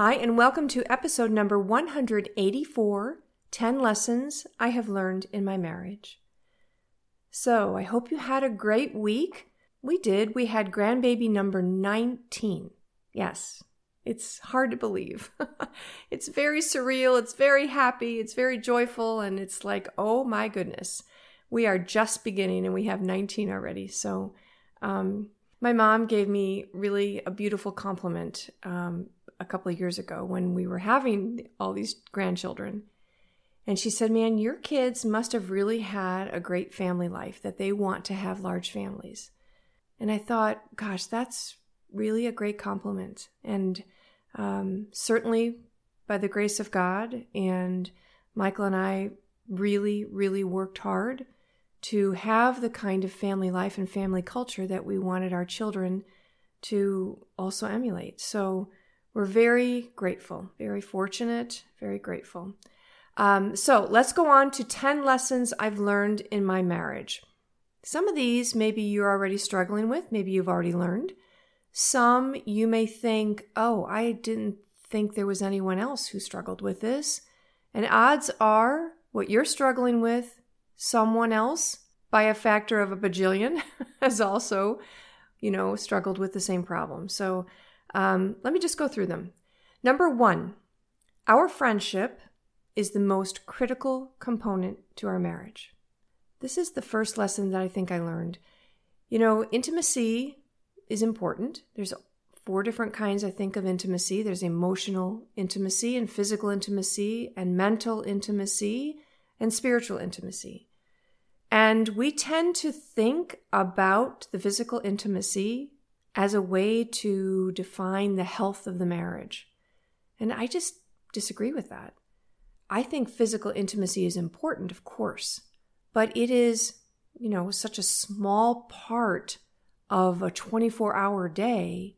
Hi, and welcome to episode number 184 10 Lessons I Have Learned in My Marriage. So, I hope you had a great week. We did. We had grandbaby number 19. Yes, it's hard to believe. it's very surreal, it's very happy, it's very joyful, and it's like, oh my goodness, we are just beginning and we have 19 already. So, um, my mom gave me really a beautiful compliment um, a couple of years ago when we were having all these grandchildren. And she said, Man, your kids must have really had a great family life that they want to have large families. And I thought, gosh, that's really a great compliment. And um, certainly by the grace of God, and Michael and I really, really worked hard to have the kind of family life and family culture that we wanted our children to also emulate. So we're very grateful, very fortunate, very grateful. Um, so let's go on to 10 lessons I've learned in my marriage. Some of these maybe you're already struggling with, maybe you've already learned. Some you may think, oh, I didn't think there was anyone else who struggled with this. And odds are what you're struggling with, someone else by a factor of a bajillion has also, you know, struggled with the same problem. So um, let me just go through them. Number one, our friendship is the most critical component to our marriage. This is the first lesson that I think I learned. You know, intimacy is important. There's four different kinds, I think, of intimacy there's emotional intimacy, and physical intimacy, and mental intimacy, and spiritual intimacy. And we tend to think about the physical intimacy as a way to define the health of the marriage. And I just disagree with that. I think physical intimacy is important, of course, but it is, you know, such a small part of a 24 hour day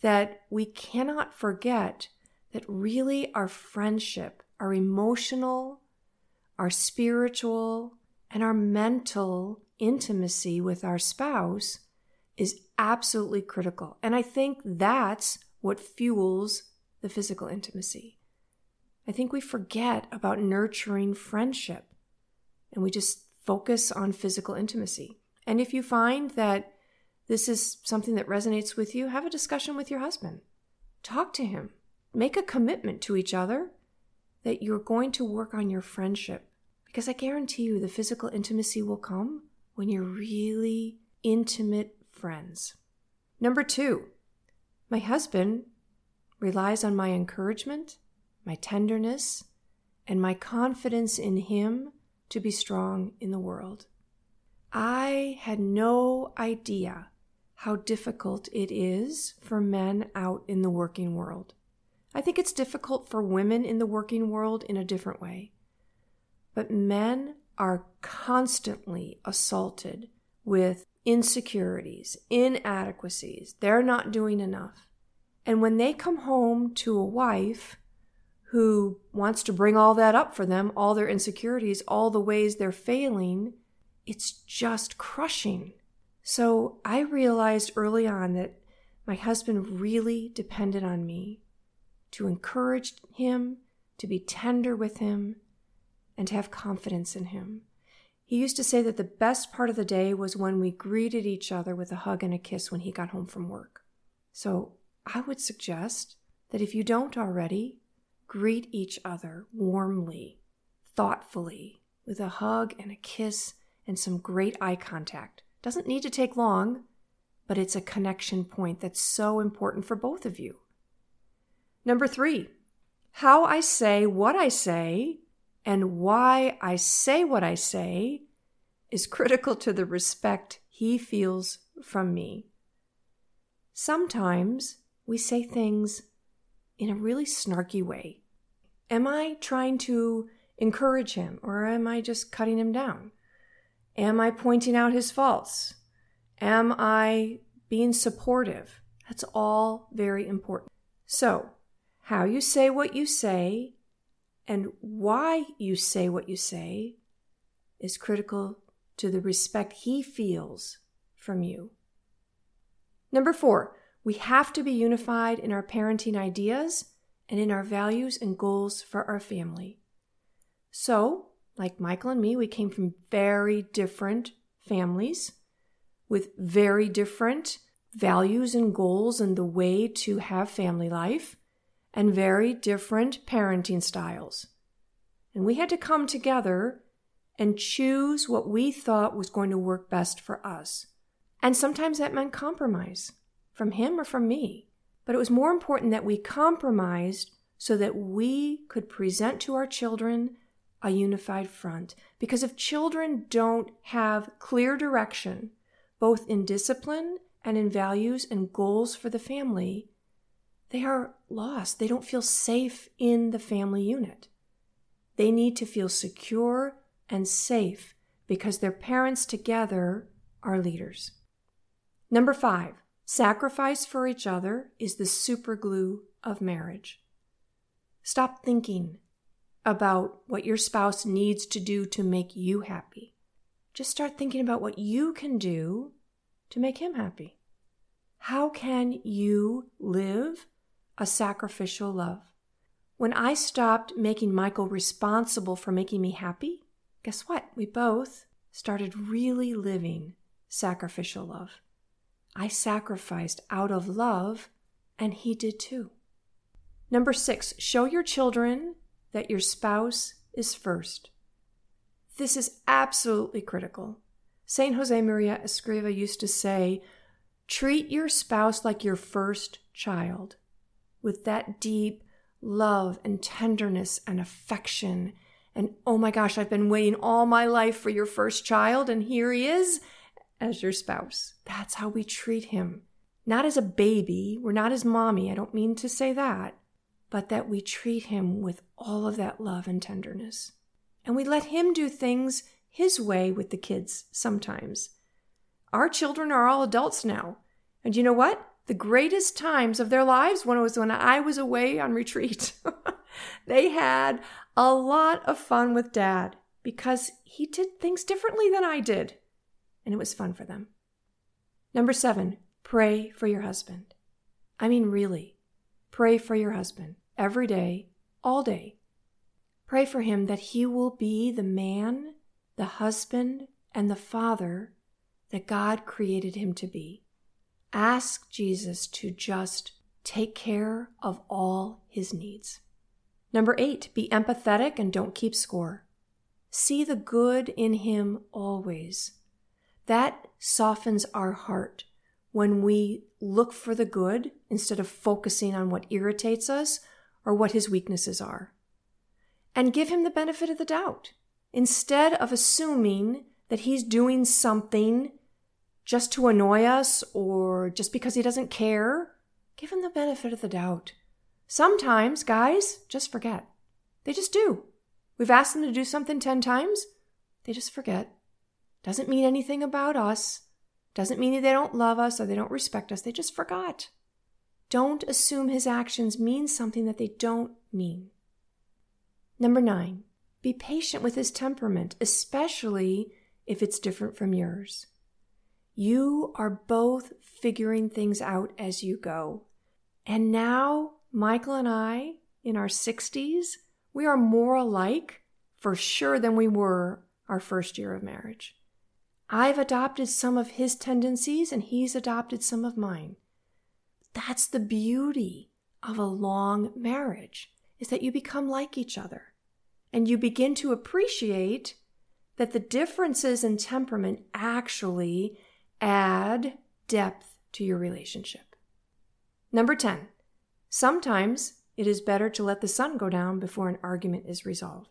that we cannot forget that really our friendship, our emotional, our spiritual, and our mental intimacy with our spouse is absolutely critical. And I think that's what fuels the physical intimacy. I think we forget about nurturing friendship and we just focus on physical intimacy. And if you find that this is something that resonates with you, have a discussion with your husband. Talk to him. Make a commitment to each other that you're going to work on your friendship. Because I guarantee you the physical intimacy will come when you're really intimate friends. Number two, my husband relies on my encouragement, my tenderness, and my confidence in him to be strong in the world. I had no idea how difficult it is for men out in the working world. I think it's difficult for women in the working world in a different way. But men are constantly assaulted with insecurities, inadequacies. They're not doing enough. And when they come home to a wife who wants to bring all that up for them, all their insecurities, all the ways they're failing, it's just crushing. So I realized early on that my husband really depended on me to encourage him, to be tender with him, and to have confidence in him. He used to say that the best part of the day was when we greeted each other with a hug and a kiss when he got home from work. So I would suggest that if you don't already, greet each other warmly, thoughtfully, with a hug and a kiss and some great eye contact. Doesn't need to take long, but it's a connection point that's so important for both of you. Number three, how I say what I say and why I say what I say is critical to the respect he feels from me. Sometimes we say things in a really snarky way. Am I trying to encourage him or am I just cutting him down? Am I pointing out his faults? Am I being supportive? That's all very important. So, how you say what you say and why you say what you say is critical to the respect he feels from you. Number four, we have to be unified in our parenting ideas and in our values and goals for our family. So, like Michael and me, we came from very different families with very different values and goals and the way to have family life and very different parenting styles. And we had to come together and choose what we thought was going to work best for us. And sometimes that meant compromise from him or from me. But it was more important that we compromised so that we could present to our children a unified front. Because if children don't have clear direction, both in discipline and in values and goals for the family, they are lost. They don't feel safe in the family unit. They need to feel secure and safe because their parents together are leaders. Number five, sacrifice for each other is the superglue of marriage. Stop thinking about what your spouse needs to do to make you happy. Just start thinking about what you can do to make him happy. How can you live a sacrificial love? When I stopped making Michael responsible for making me happy, guess what? We both started really living sacrificial love. I sacrificed out of love, and he did too. Number six, show your children that your spouse is first. This is absolutely critical. St. Josemaria Escriva used to say, treat your spouse like your first child with that deep love and tenderness and affection. And oh my gosh, I've been waiting all my life for your first child, and here he is as your spouse. That's how we treat him. Not as a baby, we're not his mommy, I don't mean to say that, but that we treat him with all of that love and tenderness. And we let him do things his way with the kids sometimes. Our children are all adults now. And you know what? The greatest times of their lives when it was when I was away on retreat. they had a lot of fun with dad because he did things differently than I did. And it was fun for them. Number seven, pray for your husband. I mean, really, pray for your husband every day, all day. Pray for him that he will be the man, the husband, and the father that God created him to be. Ask Jesus to just take care of all his needs. Number eight, be empathetic and don't keep score. See the good in him always. That softens our heart when we look for the good instead of focusing on what irritates us or what his weaknesses are. And give him the benefit of the doubt. Instead of assuming that he's doing something just to annoy us or just because he doesn't care, give him the benefit of the doubt. Sometimes guys just forget. They just do. We've asked them to do something 10 times, they just forget. Doesn't mean anything about us. Doesn't mean that they don't love us or they don't respect us. They just forgot. Don't assume his actions mean something that they don't mean. Number nine, be patient with his temperament, especially if it's different from yours. You are both figuring things out as you go. And now, Michael and I, in our 60s, we are more alike for sure than we were our first year of marriage. I've adopted some of his tendencies and he's adopted some of mine. That's the beauty of a long marriage is that you become like each other and you begin to appreciate that the differences in temperament actually add depth to your relationship. Number 10. Sometimes it is better to let the sun go down before an argument is resolved.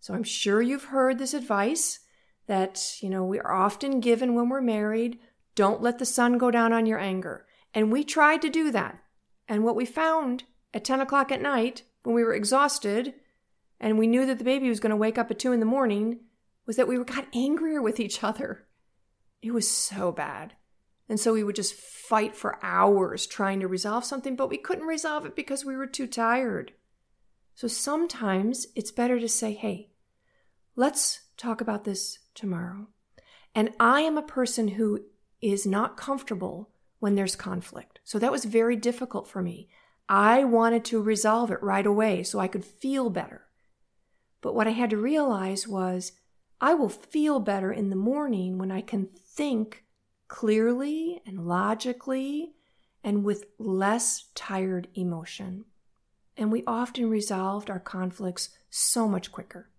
So I'm sure you've heard this advice that, you know, we are often given when we're married. Don't let the sun go down on your anger. And we tried to do that. And what we found at 10 o'clock at night, when we were exhausted, and we knew that the baby was going to wake up at two in the morning was that we got angrier with each other. It was so bad. And so we would just fight for hours trying to resolve something, but we couldn't resolve it because we were too tired. So sometimes it's better to say, hey, let's talk about this tomorrow. And I am a person who is not comfortable when there's conflict. So that was very difficult for me. I wanted to resolve it right away so I could feel better. But what I had to realize was I will feel better in the morning when I can think clearly and logically and with less tired emotion. And we often resolved our conflicts so much quicker.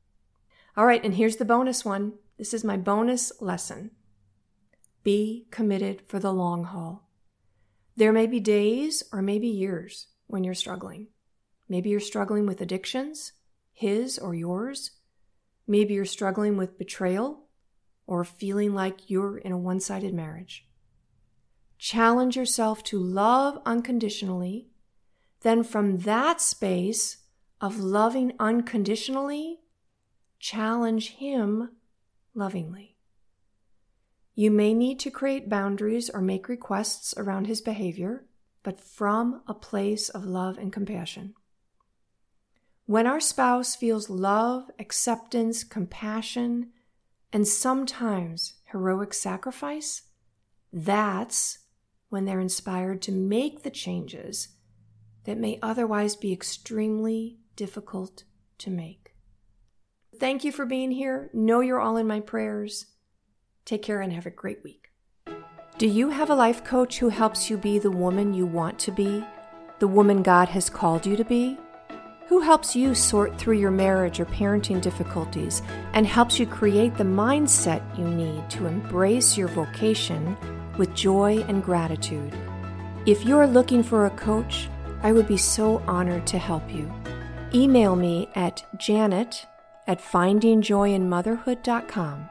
All right, and here's the bonus one. This is my bonus lesson. Be committed for the long haul. There may be days or maybe years when you're struggling. Maybe you're struggling with addictions, his or yours. Maybe you're struggling with betrayal or feeling like you're in a one sided marriage. Challenge yourself to love unconditionally. Then, from that space of loving unconditionally, challenge him lovingly. You may need to create boundaries or make requests around his behavior, but from a place of love and compassion. When our spouse feels love, acceptance, compassion, and sometimes heroic sacrifice, that's when they're inspired to make the changes that may otherwise be extremely difficult to make. Thank you for being here. Know you're all in my prayers. Take care and have a great week. Do you have a life coach who helps you be the woman you want to be, the woman God has called you to be? Who helps you sort through your marriage or parenting difficulties and helps you create the mindset you need to embrace your vocation with joy and gratitude? If you're looking for a coach, I would be so honored to help you. Email me at janet at findingjoyinmotherhood.com